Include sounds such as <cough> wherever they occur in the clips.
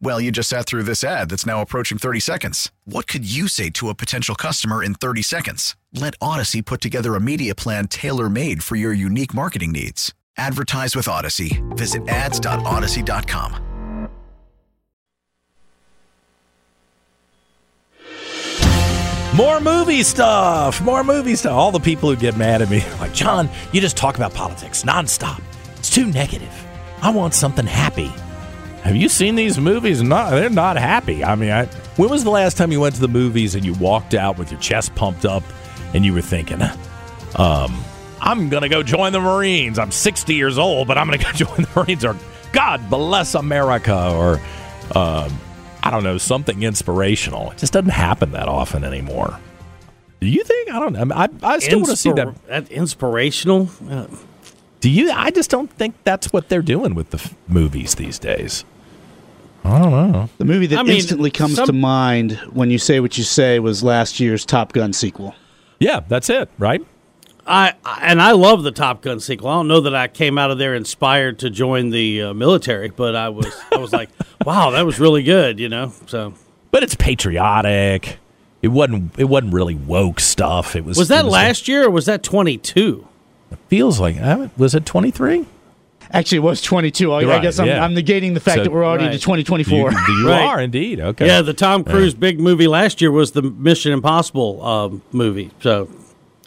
Well, you just sat through this ad that's now approaching 30 seconds. What could you say to a potential customer in 30 seconds? Let Odyssey put together a media plan tailor made for your unique marketing needs. Advertise with Odyssey. Visit ads.odyssey.com. More movie stuff. More movie stuff. All the people who get mad at me, <laughs> like, John, you just talk about politics nonstop. It's too negative. I want something happy. Have you seen these movies? Not, they're not happy. I mean, I, when was the last time you went to the movies and you walked out with your chest pumped up and you were thinking, um, I'm going to go join the Marines. I'm 60 years old, but I'm going to go <laughs> join the Marines. Or God bless America. Or um, I don't know, something inspirational. It just doesn't happen that often anymore. Do you think? I don't know. I, I still want to see that. that inspirational. Uh, Do you? I just don't think that's what they're doing with the f- movies these days. I don't know. The movie that I mean, instantly comes some- to mind when you say what you say was last year's Top Gun sequel. Yeah, that's it, right? I I- and I love the Top Gun sequel. I don't know that I came out of there inspired to join the uh, military, but I was I was like, <laughs> wow, that was really good, you know. So But it's patriotic. It wasn't. It wasn't really woke stuff. It was. was that it last year or was that twenty two? It feels like. Was it twenty three? Actually, it was 22. I, I guess I'm, yeah. I'm negating the fact So- that we're already Right. to 2024. You, you <laughs> Right. are indeed. Okay. Yeah, the Tom Cruise big movie last year was the Mission Impossible um, movie. So,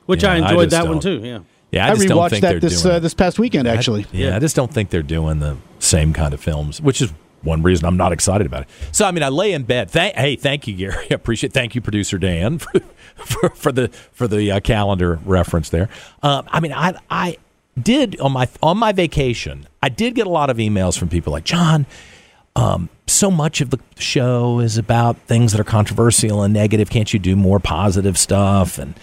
which Yeah, I I enjoyed just that one don't. too. Yeah. Yeah. I I, just don't rewatched think that this uh, this past weekend. Actually, Yeah, I just don't think they're doing the same kind of films, which is one reason I'm not excited about it. So, I mean, I lay in bed. Thank, hey, thank you, Gary. <laughs> I appreciate. It. Thank you, producer Dan, for, <laughs> for, for the for the uh, calendar reference there. Um, I mean, I I did on my on my vacation. I did get a lot of emails from people like John. Um, so much of the show is about things that are controversial and negative. Can't you do more positive stuff? And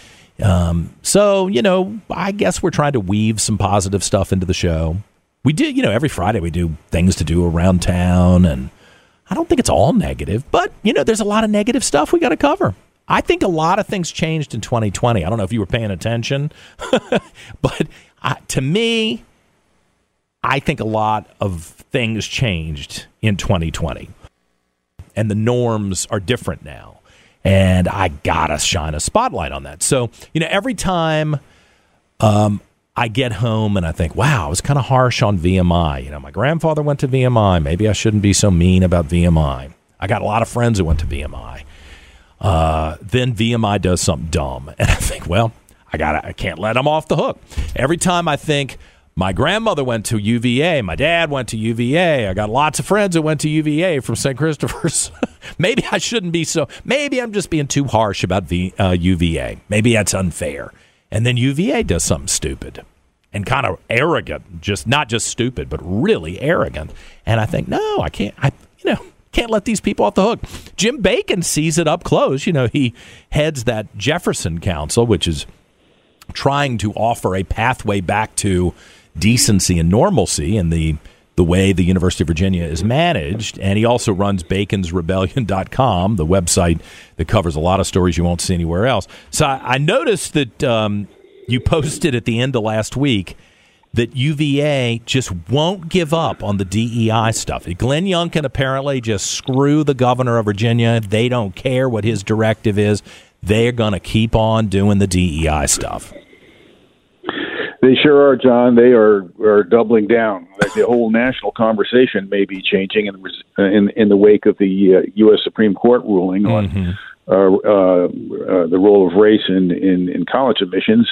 um, so, you know, I guess we're trying to weave some positive stuff into the show. We do, you know, every Friday we do things to do around town, and I don't think it's all negative, but you know, there's a lot of negative stuff we got to cover. I think a lot of things changed in 2020. I don't know if you were paying attention, <laughs> but uh, to me, I think a lot of things changed in 2020, and the norms are different now. And I gotta shine a spotlight on that. So, you know, every time um, I get home and I think, wow, I was kind of harsh on VMI. You know, my grandfather went to VMI. Maybe I shouldn't be so mean about VMI. I got a lot of friends who went to VMI. Uh, then VMI does something dumb, <laughs> and I think, well, I got I can't let them off the hook. Every time I think my grandmother went to UVA, my dad went to UVA, I got lots of friends that went to UVA from St. Christopher's. <laughs> maybe I shouldn't be so. Maybe I'm just being too harsh about uh, UVA. Maybe that's unfair. And then UVA does something stupid and kind of arrogant, just not just stupid, but really arrogant. And I think, no, I can't. I you know can't let these people off the hook. Jim Bacon sees it up close. You know, he heads that Jefferson Council, which is trying to offer a pathway back to decency and normalcy in the the way the University of Virginia is managed. And he also runs baconsrebellion.com, the website that covers a lot of stories you won't see anywhere else. So I, I noticed that um, you posted at the end of last week that UVA just won't give up on the DEI stuff. Glenn Youngkin apparently just screw the governor of Virginia. They don't care what his directive is. They're going to keep on doing the DEI stuff. They sure are, John. They are are doubling down. Like the whole national conversation may be changing in the, in, in the wake of the uh, U.S. Supreme Court ruling on uh, uh, uh, the role of race in, in, in college admissions.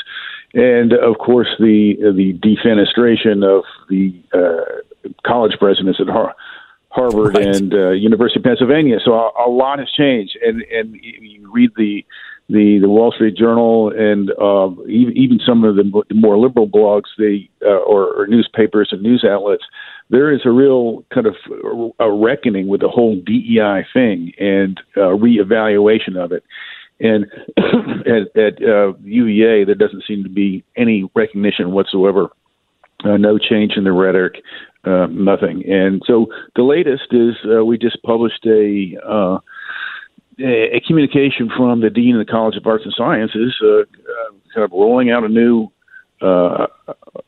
and of course the the defenestration of the uh, college presidents at Har- Harvard Right. and uh, University of Pennsylvania. So a, a lot has changed, and and you read the the the Wall Street Journal and uh, even, even some of the more liberal blogs, the uh, or, or newspapers and news outlets. There is a real kind of a reckoning with the whole DEI thing and uh, reevaluation of it. And <clears throat> at, at uh, UVA, there doesn't seem to be any recognition whatsoever. Uh, no change in the rhetoric, uh, nothing. And so the latest is uh, we just published a, uh, a communication from the dean of the College of Arts and Sciences, uh, uh, kind of rolling out a new uh,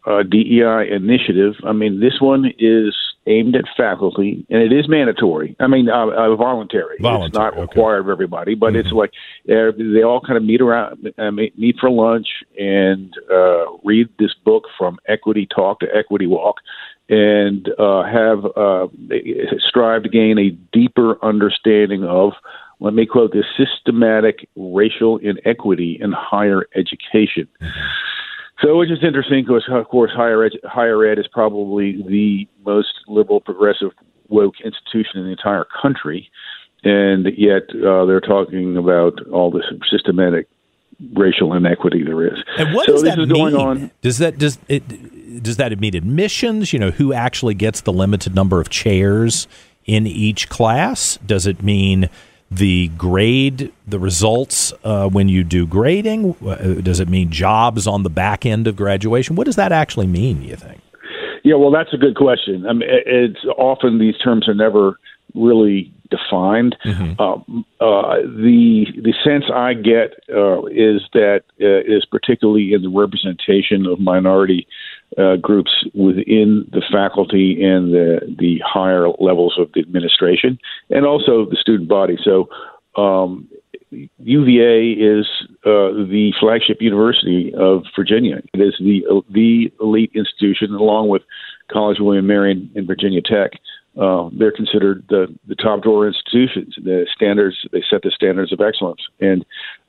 uh, DEI initiative. I mean, this one is aimed at faculty, and it is mandatory. I mean, uh, uh, voluntary. It's Voluntary, not okay. required of everybody, but it's like uh, they all kind of meet around, uh, meet meet for lunch, and uh, read this book from Equity Talk to Equity Walk, and uh, have uh, strive to gain a deeper understanding of. Let me quote this systematic racial inequity in higher education. So, which is interesting because, of course, higher ed, higher ed is probably the most liberal, progressive, woke institution in the entire country, and yet uh, they're talking about all this systematic racial inequity there is. And what so does that mean? going on. Does that does it does that mean admissions? You know, who actually gets the limited number of chairs in each class? Does it mean the grade, the results uh, when you do grading? Uh, Does it mean jobs on the back end of graduation? What does that actually mean? You think? Yeah, well, that's a good question. I mean, it- it's often these terms are never really defined. Um, uh, the the sense I get uh, is that uh, is particularly in the representation of minority uh, groups within the faculty and the the higher levels of the administration, and also the student body. So. Um, UVA is uh, the flagship university of Virginia. It is the the elite institution, along with College William and Mary and Virginia Tech. Uh, they're considered the the top drawer institutions. The standards they set the standards of excellence, and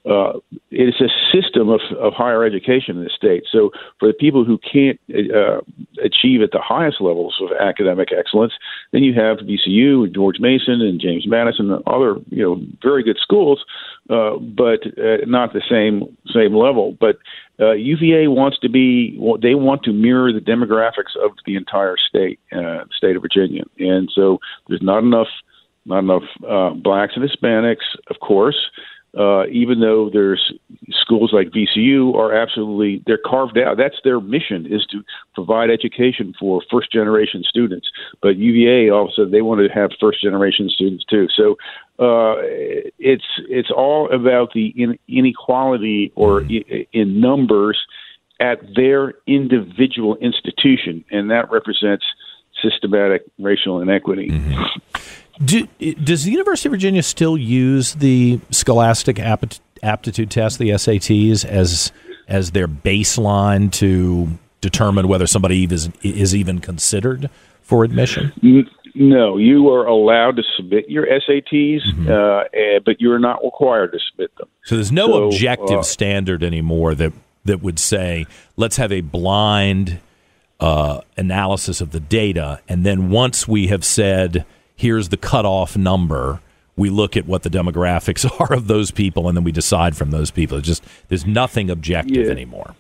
uh, it's a system of, of higher education in the state. So for the people who can't uh, achieve at the highest levels of academic excellence, then you have VCU and George Mason and James Madison and other you know very good schools, uh, but uh, not the same same level. But uh, UVA wants to be they want to mirror the demographics of the entire state, uh, state of Virginia, and so there's not enough not enough uh, blacks and Hispanics, of course. Uh, even though there's schools like VCU are absolutely they're carved out. That's their mission is to provide education for first generation students. But UVA also they want to have first generation students too. So uh, it's it's all about the in, inequality or i- in numbers at their individual institution, and that represents systematic racial inequity. Do, does the University of Virginia still use the Scholastic Apti- Aptitude Test, the SATs, as as their baseline to determine whether somebody is is even considered for admission? No, you are allowed to submit your SATs, uh, eh, but you are not required to submit them. So there's no So, objective uh, standard anymore that that would say let's have a blind uh, analysis of the data, and then once we have said here's the cutoff number, we look at what the demographics <laughs> are of those people, and then we decide from those people. It's just there's nothing objective Yeah. anymore.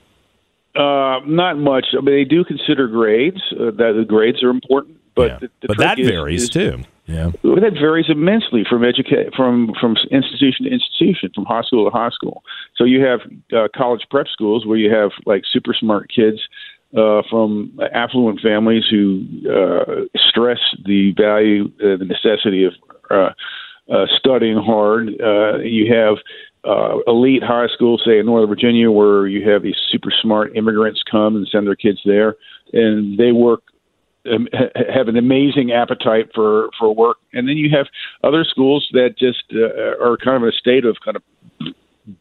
Uh, not much. I mean, they do consider grades. Uh, that the grades are important, but Yeah. the, the but that is- varies is- too. Yeah. That varies immensely from educa- from from institution to institution, from high school to high school. So you have uh, college prep schools where you have like super smart kids uh, from affluent families who uh, stress the value, uh, the necessity of uh, uh, studying hard. Uh, you have uh, elite high schools, say in Northern Virginia, where you have these super smart immigrants come and send their kids there, and they work um, have an amazing appetite for for work, and then you have other schools that just uh, are kind of in a state of kind of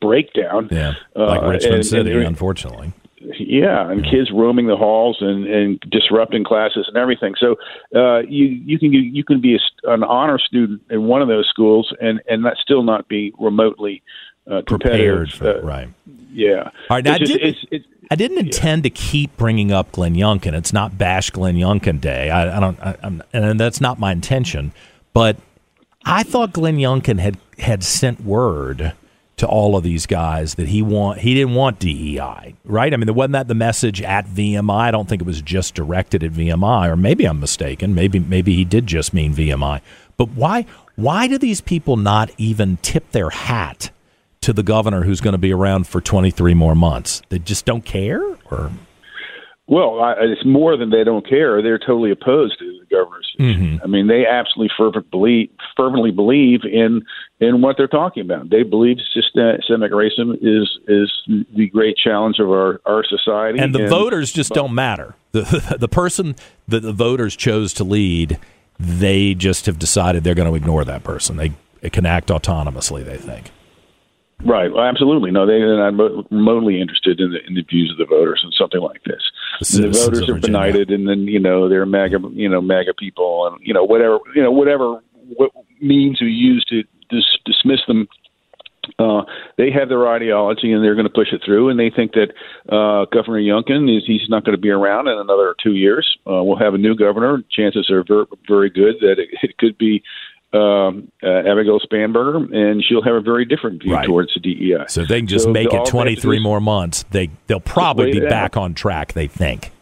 breakdown. Yeah. Like Uh, Richmond and- City, and- unfortunately. Yeah, and kids roaming the halls and, and disrupting classes and everything. So uh, you you can you can be a, an honor student in one of those schools and and not still not be remotely uh, prepared for uh, right. Yeah. All right, now, It's just- didn't- it's- it's- I didn't intend to keep bringing up Glenn Youngkin. It's not Bash Glenn Youngkin Day. I, I don't, I, I'm, and that's not my intention. But I thought Glenn Youngkin had had sent word to all of these guys that he want he didn't want DEI, right? I mean, wasn't that the message at VMI? I don't think it was just directed at VMI, or maybe I'm mistaken. Maybe maybe he did just mean VMI. But why why do these people not even tip their hat? To the governor who's going to be around for 23 more months? They just don't care or Well, I, it's more than they don't care. They're totally opposed to the governor's. Mm-hmm. I mean, they absolutely fervent believe, fervently believe in in what they're talking about. They believe systemic racism is is the great challenge of our our society. and the voters just don't matter. The <laughs> the person that the voters chose to lead, they just have decided they're going to ignore that person. They, they can act autonomously, they think. Right, well, absolutely. No, they're not mo- remotely interested in the in the views of the voters and something like this. The the voters are benighted, and then you know they're MAGA, you know MAGA people, and you know whatever you know whatever what means we use to dis- dismiss them. Uh, they have their ideology, and they're going to push it through. And they think that uh, Governor Youngkin is he's not going to be around in another two years. Uh, we'll have a new governor. Chances are very, very good that it, it could be um, uh, Abigail Spanberger, and she'll have a very different view Right. towards the DEI. So if they can just So make it they have to 23 more months. They they'll probably be back out. on track. They think.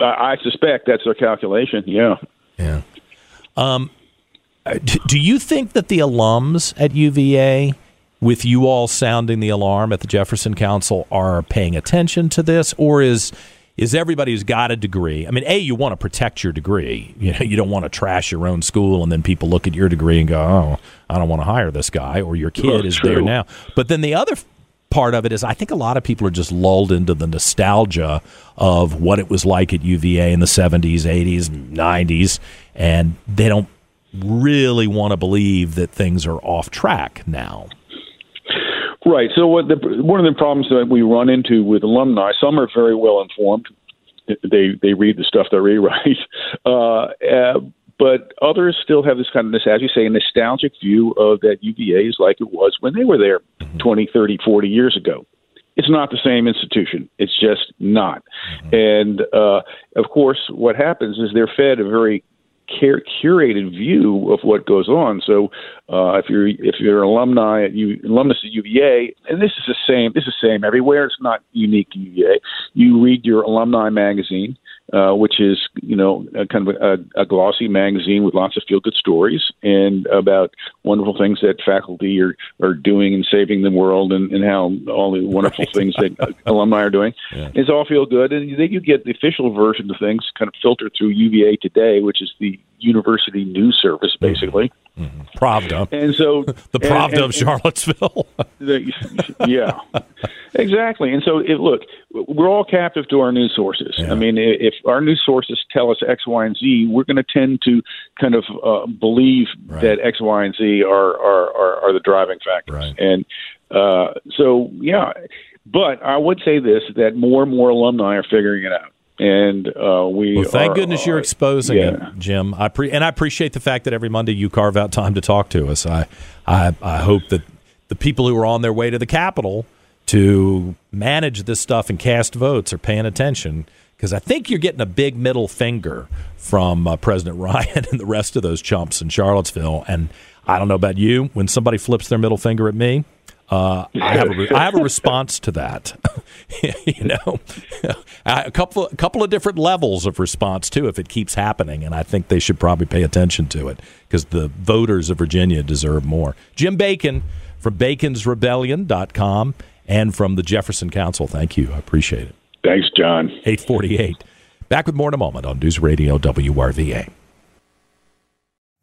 I, I suspect that's their calculation. Yeah. Yeah. Um, uh, do you think that the alums at UVA, with you all sounding the alarm at the Jefferson Council, are paying attention to this, or is is everybody who's got a degree? I mean, a you want to protect your degree. You know, you don't want to trash your own school, and then people look at your degree and go, "Oh, I don't want to hire this guy," or your kid Oh, is true. there now. But then the other part of it is, I think a lot of people are just lulled into the nostalgia of what it was like at UVA in the seventies, eighties, nineties, and they don't really want to believe that things are off track now. Right. So what the one of the problems that we run into with alumni, some are very well informed. They they read the stuff they rewrite, <laughs> uh, uh, but others still have this kind of this, as you say, a nostalgic view of that UVA is like it was when they were there 20, 30, 40 years ago. It's not the same institution. It's just not. And uh, of course, what happens is they're fed a very care, curated view of what goes on. So uh, if you're if you're an alumni at U, alumnus at UVA, and this is the same this is the same everywhere. It's not unique to UVA. You read your alumni magazine, uh, which is you know a kind of a, a glossy magazine with lots of feel good stories and about wonderful things that faculty are are doing and saving the world and, and how all the wonderful <laughs> things that <laughs> alumni are doing. It's all feel good, and then you get the official version of things kind of filtered through UVA Today, which is the university news service, basically. Pravda, And so <laughs> the and- Pravda and- of Charlottesville. <laughs> the, yeah, exactly. And so, it, look, we're all captive to our news sources. I mean, if our news sources tell us X, Y, and Z, we're going to tend to kind of uh, believe Right. that X, Y, and Z are are, are, are the driving factors. Right. And uh, so, yeah. But I would say this: that more and more alumni are figuring it out. And uh, we Well, thank are- goodness you're exposing yeah. it, Jim. I pre- and I appreciate the fact that every Monday you carve out time to talk to us. I, I, I hope that the people who are on their way to the Capitol to manage this stuff and cast votes are paying attention because I think you're getting a big middle finger from uh, President <laughs> Ryan and the rest of those chumps in Charlottesville. And I don't know about you, when somebody flips their middle finger at me, uh, I have a re- I have a response to that. <laughs> you know, <laughs> a couple a couple of different levels of response too. If it keeps happening, and I think they should probably pay attention to it because the voters of Virginia deserve more. Jim Bacon from Bacon'sRebellion.com and from the Jefferson Council. Thank you. I appreciate it. Thanks, John. 848. Back with more in a moment on News Radio WRVA.